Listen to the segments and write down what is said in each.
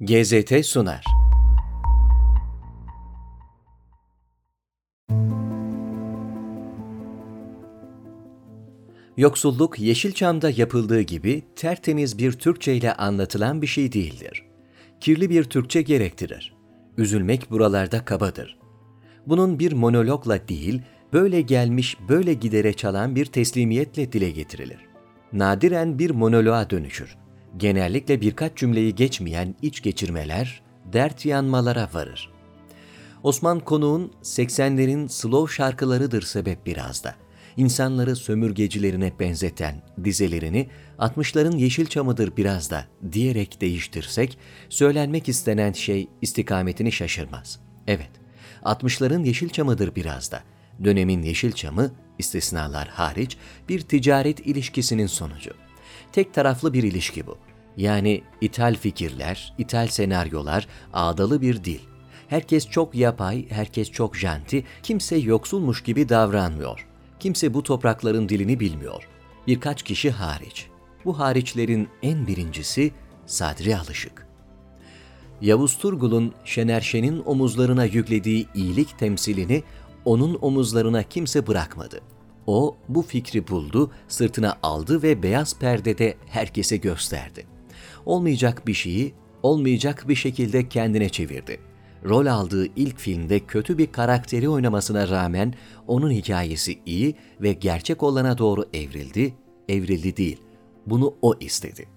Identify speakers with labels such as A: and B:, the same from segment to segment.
A: GZT sunar. Yoksulluk Yeşilçam'da yapıldığı gibi tertemiz bir Türkçe ile anlatılan bir şey değildir. Kirli bir Türkçe gerektirir. Üzülmek buralarda kabadır. Bunun bir monologla değil, böyle gelmiş böyle gidere çalan bir teslimiyetle dile getirilir. Nadiren bir monoloğa dönüşür genellikle birkaç cümleyi geçmeyen iç geçirmeler, dert yanmalara varır. Osman Konuğ'un 80'lerin slow şarkılarıdır sebep biraz da. İnsanları sömürgecilerine benzeten dizelerini 60'ların Yeşilçam'ıdır biraz da diyerek değiştirsek, söylenmek istenen şey istikametini şaşırmaz. Evet, 60'ların Yeşilçam'ıdır biraz da. Dönemin Yeşilçam'ı, istisnalar hariç, bir ticaret ilişkisinin sonucu. Tek taraflı bir ilişki bu. Yani ithal fikirler, ithal senaryolar, ağdalı bir dil. Herkes çok yapay, herkes çok janti, kimse yoksulmuş gibi davranmıyor. Kimse bu toprakların dilini bilmiyor. Birkaç kişi hariç. Bu hariçlerin en birincisi Sadri Alışık. Yavuz Turgul'un Şener Şen'in omuzlarına yüklediği iyilik temsilini onun omuzlarına kimse bırakmadı. O bu fikri buldu, sırtına aldı ve beyaz perdede herkese gösterdi olmayacak bir şeyi olmayacak bir şekilde kendine çevirdi. Rol aldığı ilk filmde kötü bir karakteri oynamasına rağmen onun hikayesi iyi ve gerçek olana doğru evrildi, evrildi değil. Bunu o istedi.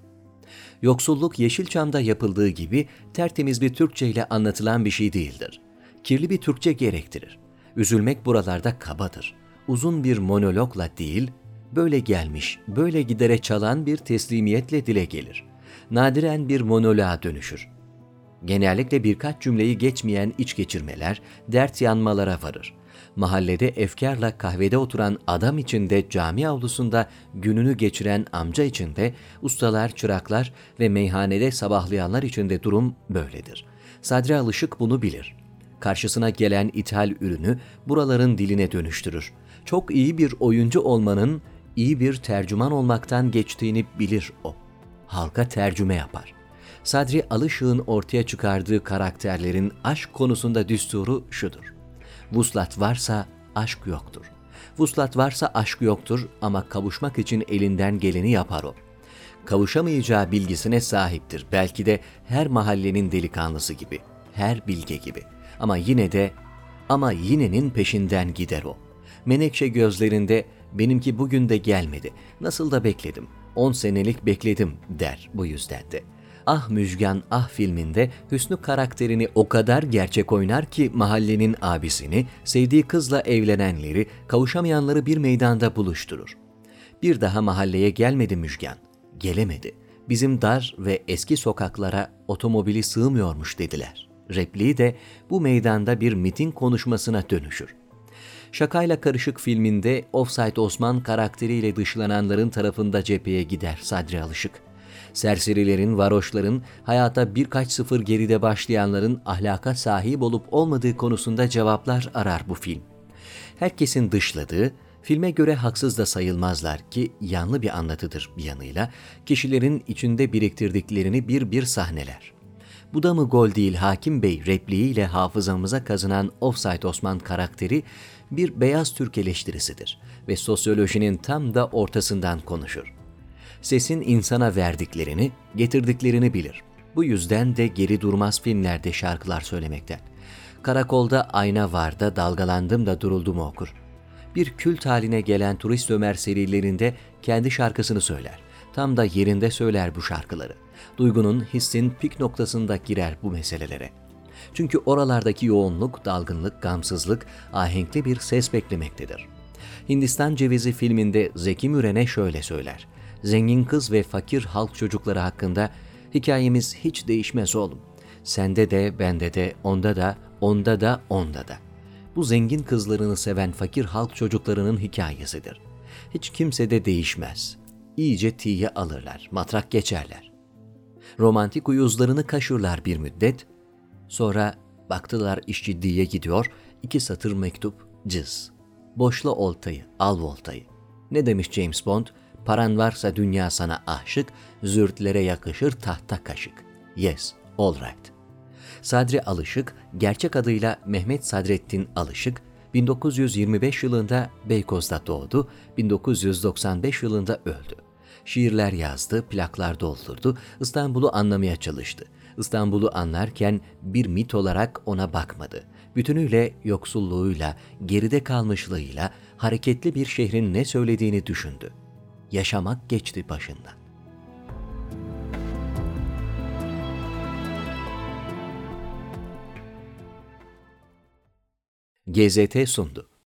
A: Yoksulluk Yeşilçam'da yapıldığı gibi tertemiz bir Türkçe ile anlatılan bir şey değildir. Kirli bir Türkçe gerektirir. Üzülmek buralarda kabadır. Uzun bir monologla değil, böyle gelmiş, böyle gidere çalan bir teslimiyetle dile gelir nadiren bir monoloğa dönüşür. Genellikle birkaç cümleyi geçmeyen iç geçirmeler, dert yanmalara varır. Mahallede efkarla kahvede oturan adam içinde cami avlusunda gününü geçiren amca içinde, ustalar, çıraklar ve meyhanede sabahlayanlar içinde durum böyledir. Sadri Alışık bunu bilir. Karşısına gelen ithal ürünü buraların diline dönüştürür. Çok iyi bir oyuncu olmanın iyi bir tercüman olmaktan geçtiğini bilir o halka tercüme yapar. Sadri Alışık'ın ortaya çıkardığı karakterlerin aşk konusunda düsturu şudur. Vuslat varsa aşk yoktur. Vuslat varsa aşk yoktur ama kavuşmak için elinden geleni yapar o. Kavuşamayacağı bilgisine sahiptir. Belki de her mahallenin delikanlısı gibi, her bilge gibi. Ama yine de, ama yinenin peşinden gider o. Menekşe gözlerinde benimki bugün de gelmedi. Nasıl da bekledim. 10 senelik bekledim der bu yüzden de. Ah Müjgan Ah filminde Hüsnü karakterini o kadar gerçek oynar ki mahallenin abisini, sevdiği kızla evlenenleri, kavuşamayanları bir meydanda buluşturur. Bir daha mahalleye gelmedi Müjgan. Gelemedi. Bizim dar ve eski sokaklara otomobili sığmıyormuş dediler. Repliği de bu meydanda bir miting konuşmasına dönüşür. Şakayla Karışık filminde Offside Osman karakteriyle dışlananların tarafında cepheye gider Sadri Alışık. Serserilerin, varoşların, hayata birkaç sıfır geride başlayanların ahlaka sahip olup olmadığı konusunda cevaplar arar bu film. Herkesin dışladığı, filme göre haksız da sayılmazlar ki yanlı bir anlatıdır bir yanıyla, kişilerin içinde biriktirdiklerini bir bir sahneler. Bu da mı gol değil Hakim Bey repliğiyle hafızamıza kazınan Offside Osman karakteri bir beyaz Türk eleştirisidir ve sosyolojinin tam da ortasından konuşur. Sesin insana verdiklerini, getirdiklerini bilir. Bu yüzden de geri durmaz filmlerde şarkılar söylemekten. Karakolda ayna var da dalgalandım da duruldum okur. Bir kült haline gelen Turist Ömer serilerinde kendi şarkısını söyler. Tam da yerinde söyler bu şarkıları. Duygunun, hissin pik noktasında girer bu meselelere. Çünkü oralardaki yoğunluk, dalgınlık, gamsızlık ahenkli bir ses beklemektedir. Hindistan Cevizi filminde Zeki Müren'e şöyle söyler. Zengin kız ve fakir halk çocukları hakkında hikayemiz hiç değişmez oğlum. Sende de, bende de, onda da, onda da, onda da. Bu zengin kızlarını seven fakir halk çocuklarının hikayesidir. Hiç kimse de değişmez. İyice tiye alırlar, matrak geçerler. Romantik uyuzlarını kaşırlar bir müddet, Sonra baktılar iş ciddiye gidiyor, iki satır mektup, cız. Boşla oltayı, al voltayı. Ne demiş James Bond? Paran varsa dünya sana aşık, zürtlere yakışır tahta kaşık. Yes, Alright. Sadri Alışık, gerçek adıyla Mehmet Sadrettin Alışık, 1925 yılında Beykoz'da doğdu, 1995 yılında öldü. Şiirler yazdı, plaklar doldurdu, İstanbul'u anlamaya çalıştı. İstanbul'u anlarken bir mit olarak ona bakmadı. Bütünüyle yoksulluğuyla, geride kalmışlığıyla hareketli bir şehrin ne söylediğini düşündü. Yaşamak geçti başından. GZT sundu.